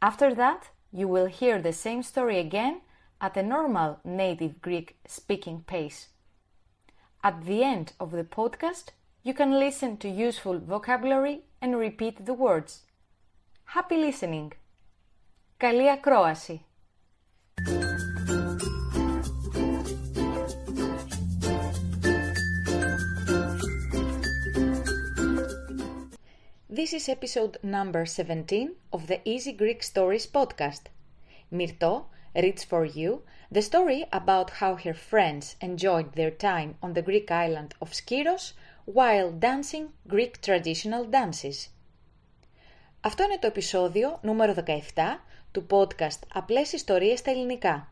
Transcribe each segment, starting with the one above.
After that, you will hear the same story again at a normal native Greek speaking pace. At the end of the podcast, you can listen to useful vocabulary and repeat the words. Happy listening! Καλή ακρόαση! This is episode number 17 of the Easy Greek Stories podcast. Myrto reads for you the story about how her friends enjoyed their time on the Greek island of Skiros while dancing Greek traditional dances. Αυτό είναι το επεισόδιο νούμερο 17 του podcast Απλές ιστορίες στα ελληνικά.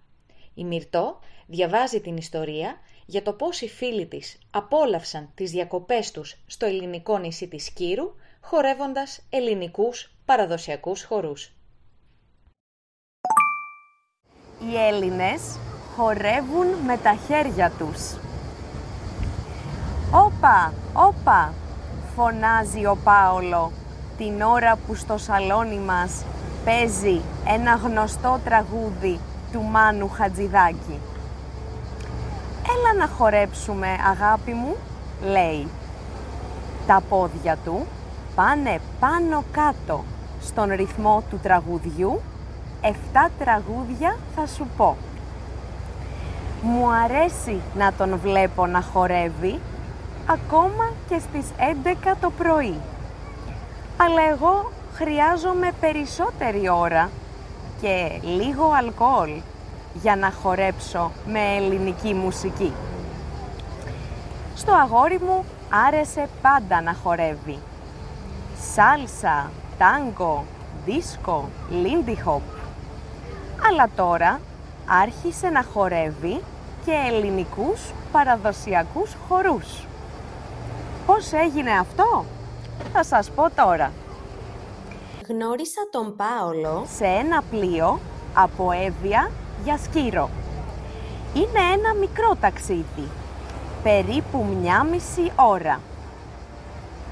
Η Μυρτώ διαβάζει την ιστορία για το πώς οι φίλοι της απόλαυσαν τις διακοπές τους στο ελληνικό νησί της Σκύρου χορεύοντας ελληνικούς παραδοσιακούς χορούς. Οι Έλληνες χορεύουν με τα χέρια τους. «Όπα, όπα», φωνάζει ο Πάολο την ώρα που στο σαλόνι μας παίζει ένα γνωστό τραγούδι του Μάνου Χατζηδάκη. «Έλα να χορέψουμε, αγάπη μου», λέει. Τα πόδια του πάνε πάνω κάτω στον ρυθμό του τραγουδιού «Εφτά τραγούδια θα σου πω». Μου αρέσει να τον βλέπω να χορεύει ακόμα και στις 11 το πρωί. Αλλά εγώ χρειάζομαι περισσότερη ώρα και λίγο αλκοόλ για να χορέψω με ελληνική μουσική. Στο αγόρι μου άρεσε πάντα να χορεύει σάλσα, τάγκο, δίσκο, λίντι χοπ. Αλλά τώρα άρχισε να χορεύει και ελληνικούς παραδοσιακούς χορούς. Πώς έγινε αυτό; Θα σας πω τώρα. Γνώρισα τον Πάολο Σε ένα πλοίο από Εύβοια για Σκύρο. Είναι ένα μικρό ταξίδι, περίπου μια μισή ώρα.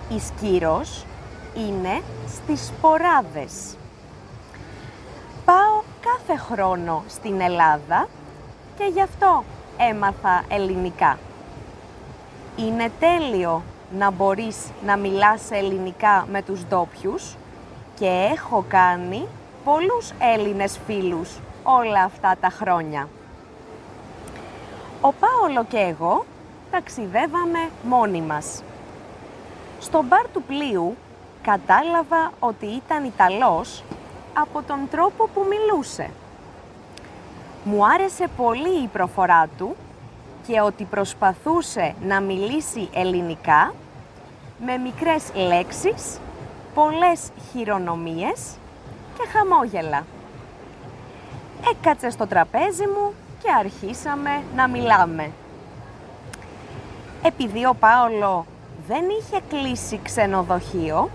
Η Σκύρος είναι στις Σποράδες. Πάω κάθε χρόνο στην Ελλάδα και γι' αυτό έμαθα ελληνικά. Είναι τέλειο να μπορείς να μιλάς ελληνικά με τους ντόπιους και έχω κάνει πολλούς Έλληνες φίλους όλα αυτά τα χρόνια. Ο Πάολο και εγώ ταξιδεύαμε μόνοι μας. Στο μπαρ του πλοίου κατάλαβα ότι ήταν Ιταλός από τον τρόπο που μιλούσε. Μου άρεσε πολύ η προφορά του και ότι προσπαθούσε να μιλήσει ελληνικά με μικρές λέξεις, πολλές χειρονομίες και χαμόγελα. Έκατσε στο τραπέζι μου και αρχίσαμε να μιλάμε. Επειδή ο Πάολο δεν είχε κλείσει ξενοδοχείο,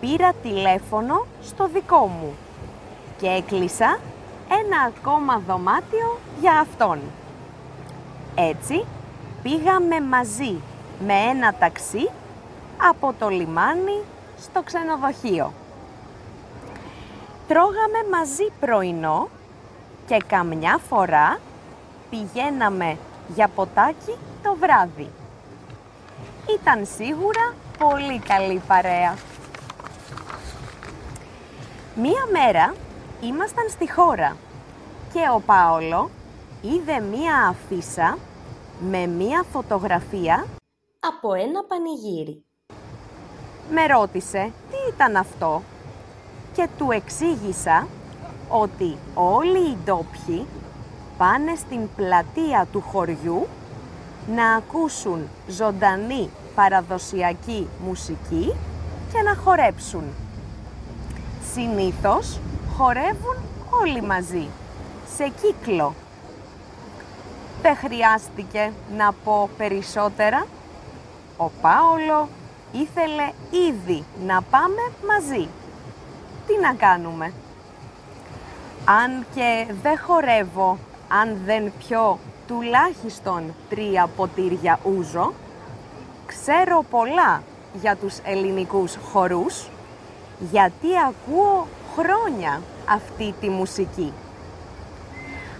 πήρα τηλέφωνο στο δικό μου και έκλεισα ένα ακόμα δωμάτιο για αυτόν. Έτσι, πήγαμε μαζί με ένα ταξί από το λιμάνι στο ξενοδοχείο. Τρώγαμε μαζί πρωινό και καμιά φορά πηγαίναμε για ποτάκι το βράδυ. Ήταν σίγουρα πολύ καλή παρέα. Μία μέρα ήμασταν στη χώρα και ο Πάολο είδε μία αφίσα με μία φωτογραφία από ένα πανηγύρι. Με ρώτησε τι ήταν αυτό; Και του εξήγησα ότι όλοι οι ντόπιοι πάνε στην πλατεία του χωριού να ακούσουν ζωντανή παραδοσιακή μουσική και να χορέψουν. Συνήθως χορεύουν όλοι μαζί, σε κύκλο. Δεν χρειάστηκε να πω περισσότερα. Ο Πάολο ήθελε ήδη να πάμε μαζί. Τι να κάνουμε; Αν και δεν χορεύω, αν δεν πιω τουλάχιστον τρία ποτήρια ούζο, ξέρω πολλά για τους ελληνικούς χορούς, γιατί ακούω χρόνια αυτή τη μουσική.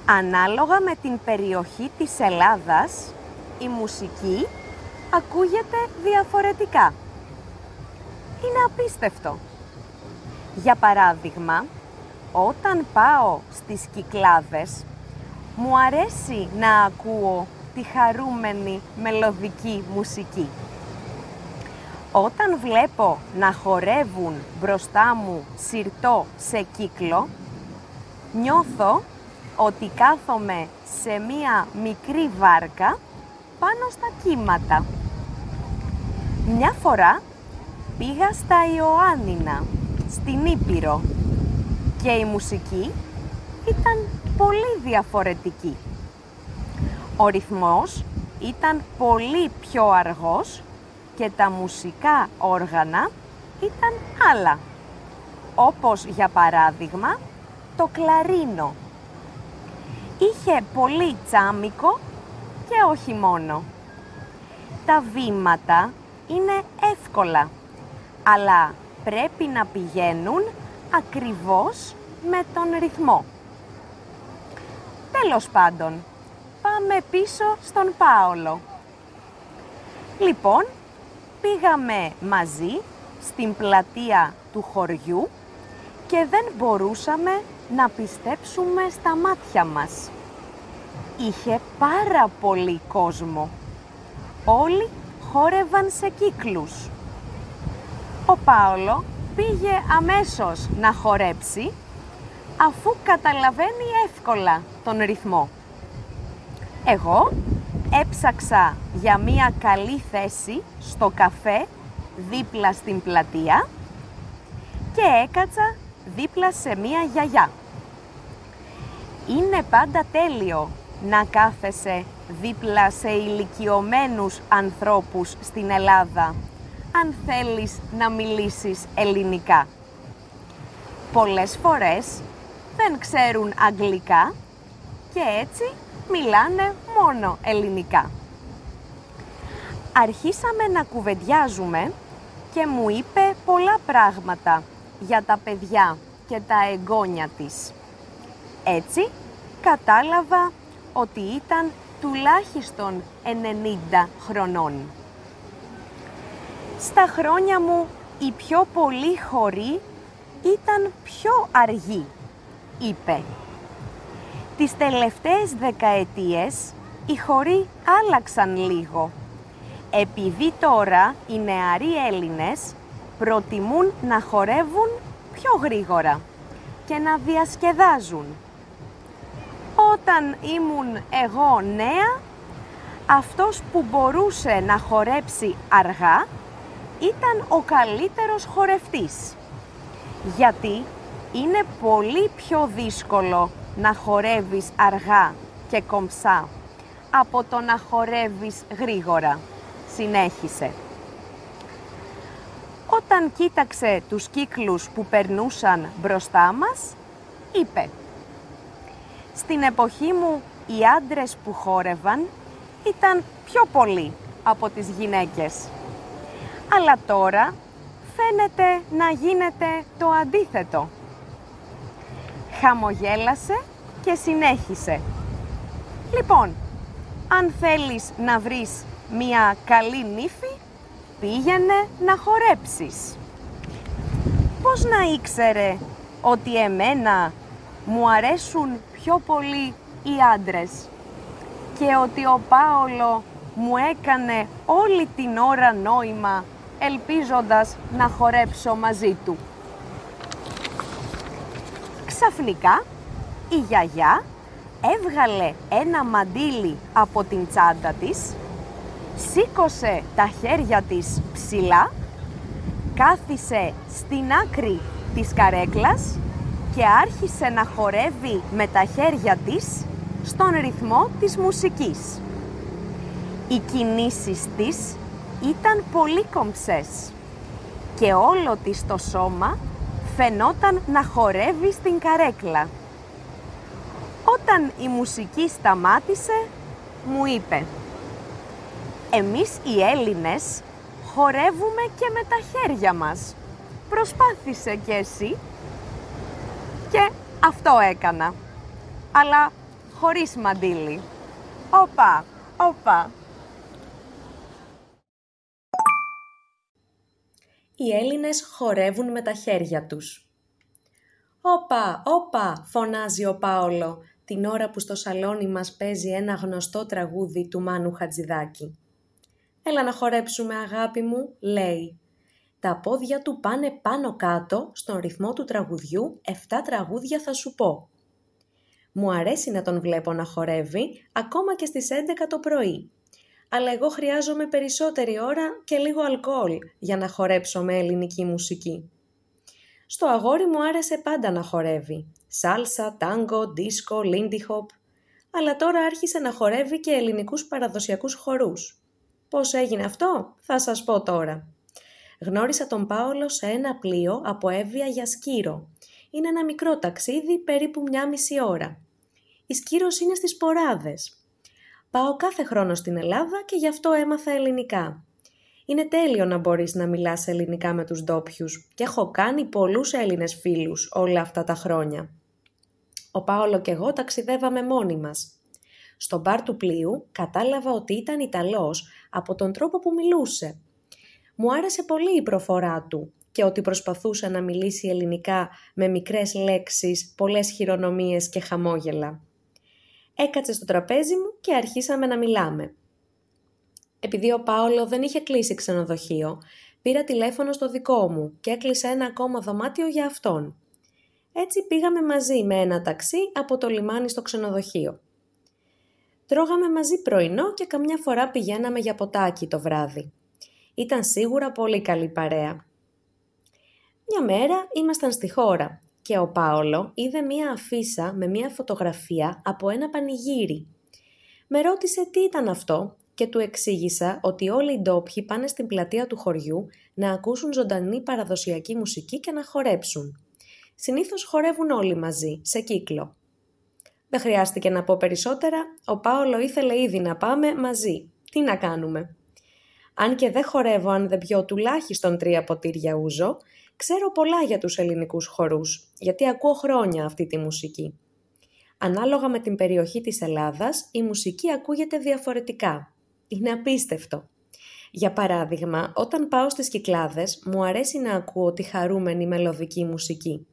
Ανάλογα με την περιοχή της Ελλάδας, η μουσική ακούγεται διαφορετικά. Είναι απίστευτο. Για παράδειγμα, όταν πάω στις Κυκλάδες, μου αρέσει να ακούω τη χαρούμενη μελωδική μουσική. Όταν βλέπω να χορεύουν μπροστά μου σιρτό σε κύκλο, νιώθω ότι κάθομαι σε μία μικρή βάρκα πάνω στα κύματα. Μια φορά πήγα στα Ιωάννινα, στην Ήπειρο και η μουσική ήταν πολύ διαφορετική. Ο ρυθμός ήταν πολύ πιο αργός και τα μουσικά όργανα ήταν άλλα, όπως για παράδειγμα το κλαρίνο. Είχε πολύ τσάμικο και όχι μόνο. Τα βήματα είναι εύκολα, αλλά πρέπει να πηγαίνουν ακριβώς με τον ρυθμό. Τέλος πάντων, πάμε πίσω στον Πάολο. Λοιπόν, πήγαμε μαζί στην πλατεία του χωριού και δεν μπορούσαμε να πιστέψουμε στα μάτια μας. Είχε πάρα πολύ κόσμο. Όλοι χόρευαν σε κύκλους. Ο Πάολο πήγε αμέσως να χορέψει αφού καταλαβαίνει εύκολα τον ρυθμό. Εγώ έψαξα για μία καλή θέση στο καφέ δίπλα στην πλατεία και έκατσα δίπλα σε μία γιαγιά. Είναι πάντα τέλειο να κάθεσαι δίπλα σε ηλικιωμένους ανθρώπους στην Ελλάδα, αν θέλεις να μιλήσεις ελληνικά. Πολλές φορές δεν ξέρουν αγγλικά και έτσι μιλάνε μόνο ελληνικά. Αρχίσαμε να κουβεντιάζουμε και μου είπε πολλά πράγματα για τα παιδιά και τα εγγόνια της. Έτσι κατάλαβα ότι ήταν τουλάχιστον 90 χρονών. Στα χρόνια μου η πιο πολύ χωρή ήταν πιο αργή είπε «Τις τελευταίες δεκαετίες οι χωροί άλλαξαν λίγο. Επειδή τώρα οι νεαροί Έλληνες προτιμούν να χορεύουν πιο γρήγορα και να διασκεδάζουν. Όταν ήμουν εγώ νέα, αυτός που μπορούσε να χορέψει αργά ήταν ο καλύτερος χορευτής. Γιατί είναι πολύ πιο δύσκολο να χορεύεις αργά και κομψά από το να χορεύεις γρήγορα. Συνέχισε. Όταν κοίταξε τους κύκλους που περνούσαν μπροστά μας, είπε «Στην εποχή μου οι άντρες που χόρευαν ήταν πιο πολλοί από τις γυναίκες. Αλλά τώρα φαίνεται να γίνεται το αντίθετο χαμογέλασε και συνέχισε. Λοιπόν, αν θέλεις να βρεις μία καλή νύφη, πήγαινε να χορέψεις. Πώς να ήξερε ότι εμένα μου αρέσουν πιο πολύ οι άντρες και ότι ο Πάολο μου έκανε όλη την ώρα νόημα ελπίζοντας να χορέψω μαζί του; Ξαφνικά η γιαγιά έβγαλε ένα μαντίλι από την τσάντα της, σήκωσε τα χέρια της ψηλά, κάθισε στην άκρη της καρέκλας και άρχισε να χορεύει με τα χέρια της στον ρυθμό της μουσικής. Οι κινήσεις της ήταν πολύ κομψές και όλο της το σώμα φαινόταν να χορεύει στην καρέκλα. Όταν η μουσική σταμάτησε, μου είπε «Εμείς οι Έλληνες χορεύουμε και με τα χέρια μας. Προσπάθησε κι εσύ». Και αυτό έκανα. Αλλά χωρίς μαντίλι. Όπα, όπα. Οι Έλληνες χορεύουν με τα χέρια τους. «Όπα, όπα», φωνάζει ο Πάολο, την ώρα που στο σαλόνι μας παίζει ένα γνωστό τραγούδι του Μάνου Χατζηδάκη. «Έλα να χορέψουμε αγάπη μου», λέει. Τα πόδια του πάνε πάνω κάτω στον ρυθμό του τραγουδιού «Εφτά τραγούδια θα σου πω». Μου αρέσει να τον βλέπω να χορεύει ακόμα και στις 11 το πρωί. Αλλά εγώ χρειάζομαι περισσότερη ώρα και λίγο αλκοόλ για να χορέψω με ελληνική μουσική. Στο αγόρι μου άρεσε πάντα να χορεύει. Σάλσα, τάγκο, δίσκο, λίντι χοπ. Αλλά τώρα άρχισε να χορεύει και ελληνικούς παραδοσιακούς χορούς. Πώς έγινε αυτό, θα σας πω τώρα. Γνώρισα τον Πάολο σε ένα πλοίο από Εύβοια για Σκύρο. Είναι ένα μικρό ταξίδι, περίπου μια μισή ώρα. Η Σκύρος είναι στις Ποράδες. Πάω κάθε χρόνο στην Ελλάδα και γι' αυτό έμαθα ελληνικά. Είναι τέλειο να μπορείς να μιλάς ελληνικά με τους ντόπιους και έχω κάνει πολλούς Έλληνες φίλους όλα αυτά τα χρόνια. Ο Πάολο και εγώ ταξιδεύαμε μόνοι μας. Στο μπαρ του πλοίου κατάλαβα ότι ήταν Ιταλός από τον τρόπο που μιλούσε. Μου άρεσε πολύ η προφορά του και ότι προσπαθούσε να μιλήσει ελληνικά με μικρές λέξεις, πολλές χειρονομίες και χαμόγελα. Έκατσε στο τραπέζι μου και αρχίσαμε να μιλάμε. Επειδή ο Πάολο δεν είχε κλείσει ξενοδοχείο, πήρα τηλέφωνο στο δικό μου και έκλεισε ένα ακόμα δωμάτιο για αυτόν. Έτσι πήγαμε μαζί με ένα ταξί από το λιμάνι στο ξενοδοχείο. Τρώγαμε μαζί πρωινό και καμιά φορά πηγαίναμε για ποτάκι το βράδυ. Ήταν σίγουρα πολύ καλή παρέα. Μια μέρα ήμασταν στη χώρα και ο Πάολο είδε μία αφίσα με μία φωτογραφία από ένα πανηγύρι. Με ρώτησε τι ήταν αυτό και του εξήγησα ότι όλοι οι ντόπιοι πάνε στην πλατεία του χωριού να ακούσουν ζωντανή παραδοσιακή μουσική και να χορέψουν. Συνήθως χορεύουν όλοι μαζί, σε κύκλο. Δεν χρειάστηκε να πω περισσότερα, ο Πάολο ήθελε ήδη να πάμε μαζί. Τι να κάνουμε; Αν και δεν χορεύω αν δεν πιω τουλάχιστον τρία ποτήρια ούζο, ξέρω πολλά για τους ελληνικούς χορούς, γιατί ακούω χρόνια αυτή τη μουσική. Ανάλογα με την περιοχή της Ελλάδας, η μουσική ακούγεται διαφορετικά. Είναι απίστευτο. Για παράδειγμα, όταν πάω στις Κυκλάδες, μου αρέσει να ακούω τη χαρούμενη μελωδική μουσική.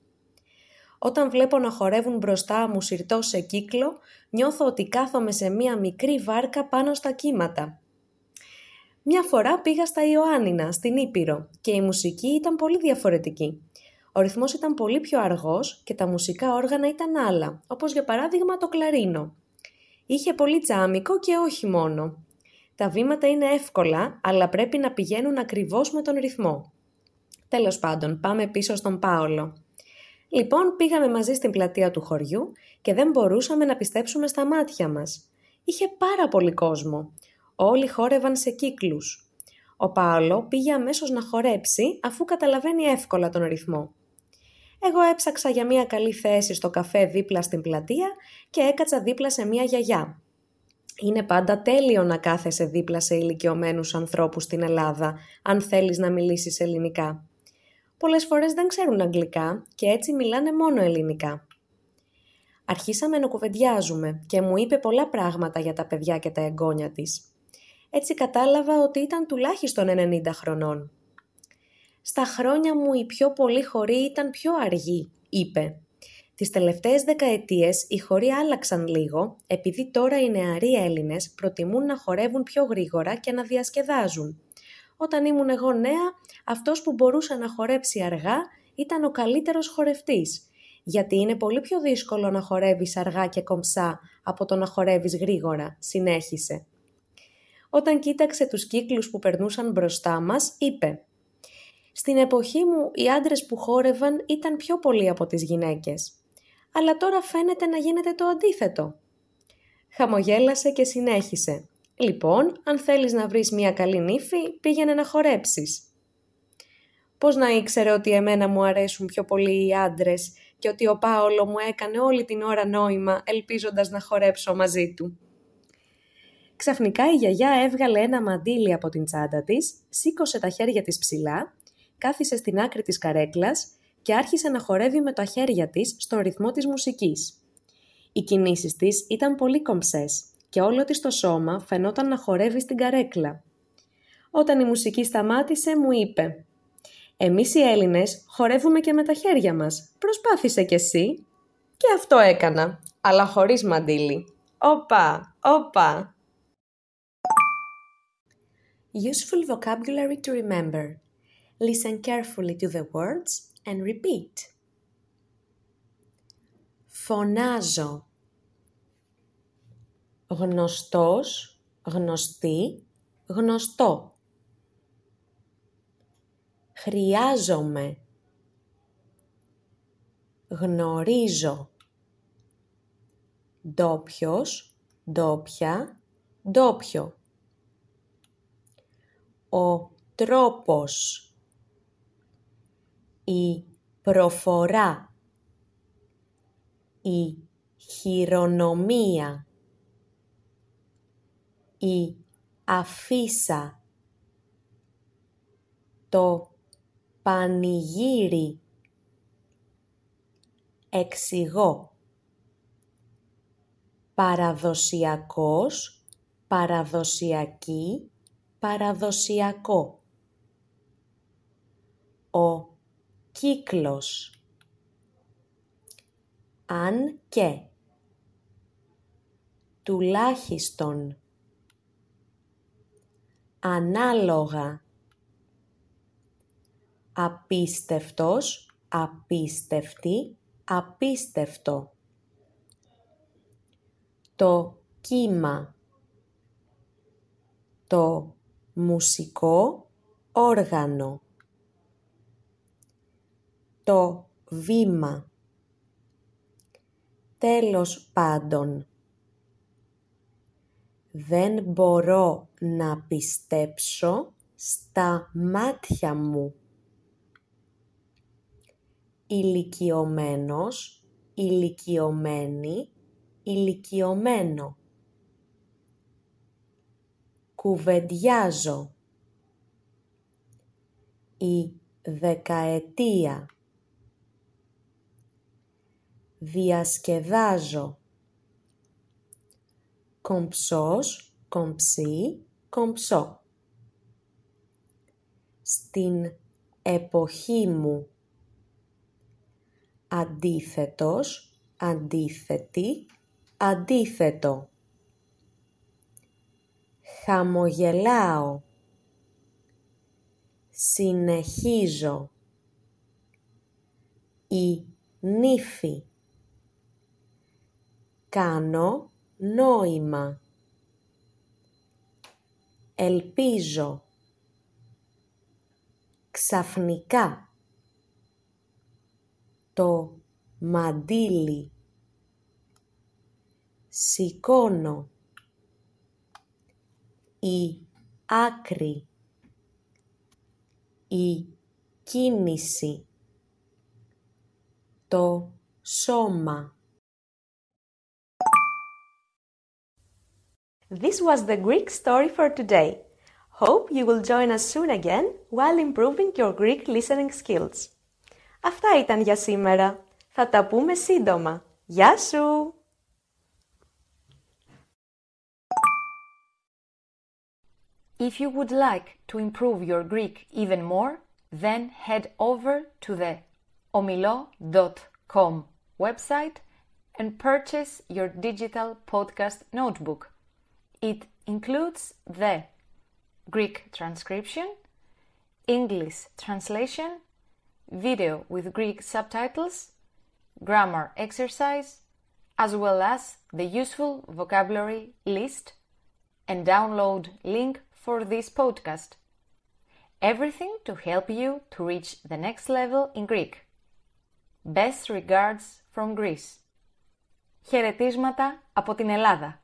Όταν βλέπω να χορεύουν μπροστά μου συρτό σε κύκλο, νιώθω ότι κάθομαι σε μία μικρή βάρκα πάνω στα κύματα. Μια φορά πήγα στα Ιωάννινα, στην Ήπειρο, και η μουσική ήταν πολύ διαφορετική. Ο ρυθμός ήταν πολύ πιο αργός και τα μουσικά όργανα ήταν άλλα, όπως για παράδειγμα το κλαρίνο. Είχε πολύ τζάμικο και όχι μόνο. Τα βήματα είναι εύκολα, αλλά πρέπει να πηγαίνουν ακριβώς με τον ρυθμό. Τέλος πάντων, πάμε πίσω στον Πάολο. Λοιπόν, πήγαμε μαζί στην πλατεία του χωριού και δεν μπορούσαμε να πιστέψουμε στα μάτια μας. Είχε πάρα πολύ κόσμο. Όλοι χόρευαν σε κύκλους. Ο Πάολο πήγε αμέσως να χορέψει αφού καταλαβαίνει εύκολα τον ρυθμό. Εγώ έψαξα για μια καλή θέση στο καφέ δίπλα στην πλατεία και έκατσα δίπλα σε μια γιαγιά. Είναι πάντα τέλειο να κάθεσαι δίπλα σε ηλικιωμένους ανθρώπους στην Ελλάδα, αν θέλεις να μιλήσεις ελληνικά. Πολλές φορές δεν ξέρουν αγγλικά και έτσι μιλάνε μόνο ελληνικά. Αρχίσαμε να κουβεντιάζουμε και μου είπε πολλά πράγματα για τα παιδιά και τα εγγόνια της. Έτσι κατάλαβα ότι ήταν τουλάχιστον 90 χρονών. «Στα χρόνια μου οι πιο πολλοί χωροί ήταν πιο αργοί», είπε. Τις τελευταίες δεκαετίες οι χωροί άλλαξαν λίγο, επειδή τώρα οι νεαροί Έλληνες προτιμούν να χορεύουν πιο γρήγορα και να διασκεδάζουν. Όταν ήμουν εγώ νέα, αυτός που μπορούσε να χορέψει αργά ήταν ο καλύτερος χορευτής, γιατί είναι πολύ πιο δύσκολο να χορεύεις αργά και κομψά από το να χορεύεις γρήγορα, συνέχισε. Όταν κοίταξε τους κύκλους που περνούσαν μπροστά μας, είπε Στην εποχή μου οι άντρες που χόρευαν ήταν πιο πολλοί από τις γυναίκες. Αλλά τώρα φαίνεται να γίνεται το αντίθετο. Χαμογέλασε και συνέχισε. Λοιπόν, αν θέλεις να βρεις μια καλή νύφη, πήγαινε να χορέψεις. Πώς να ήξερε ότι εμένα μου αρέσουν πιο πολύ οι άντρες και ότι ο Πάολο μου έκανε όλη την ώρα νόημα ελπίζοντας να χορέψω μαζί του. Ξαφνικά η γιαγιά έβγαλε ένα μαντίλι από την τσάντα της, σήκωσε τα χέρια της ψηλά, κάθισε στην άκρη της καρέκλας και άρχισε να χορεύει με τα χέρια της στο ρυθμό της μουσικής. Οι κινήσεις της ήταν πολύ κομψές και όλο της το σώμα φαινόταν να χορεύει στην καρέκλα. Όταν η μουσική σταμάτησε μου είπε «Εμείς οι Έλληνες χορεύουμε και με τα χέρια μας. Προσπάθησε κι εσύ». Και αυτό έκανα, αλλά χωρίς μαντίλι. Όπα, όπα. Useful vocabulary to remember. Listen carefully to the words and repeat. Φωνάζω. Γνωστός, γνωστή, γνωστό. Χρειάζομαι. Γνωρίζω. Ντόπιος, ντόπια, ντόπιο. Ο τρόπος. Η προφορά. Η χειρονομία. Η αφίσα. Το πανηγύρι. Εξηγώ. Παραδοσιακός, παραδοσιακή, παραδοσιακό. Ο κύκλος. Αν και. Τουλάχιστον. Ανάλογα απίστευτος, απίστευτη, απίστευτο. Το κύμα. Το μουσικό όργανο. Το βήμα. Τέλος πάντων. Δεν μπορώ να πιστέψω στα μάτια μου ηλικιωμένος, ηλικιωμένη, ηλικιωμένο. Κουβεντιάζω. Η δεκαετία. Διασκεδάζω. Κομψός, κομψή, κομψό. Στην εποχή μου αντίθετος, αντίθετη, αντίθετο. Χαμογελάω. Συνεχίζω. Η νύφη. Κάνω νόημα. Ελπίζω. Ξαφνικά το μαντίλι σηκώνω η άκρη η κίνηση το σώμα This was the Greek story for today. Hope you will join us soon again while improving your Greek listening skills. Αυτά ήταν για σήμερα. Θα τα πούμε σύντομα. Γεια σου! If you would like to improve your Greek even more, then head over to the omilo.com website and purchase your digital podcast notebook. It includes the Greek transcription, English translation, video with Greek subtitles, grammar exercise, as well as the useful vocabulary list and download link for this podcast. Everything to help you to reach the next level in Greek. Best regards from Greece. Χαιρετίσματα από την Ελλάδα.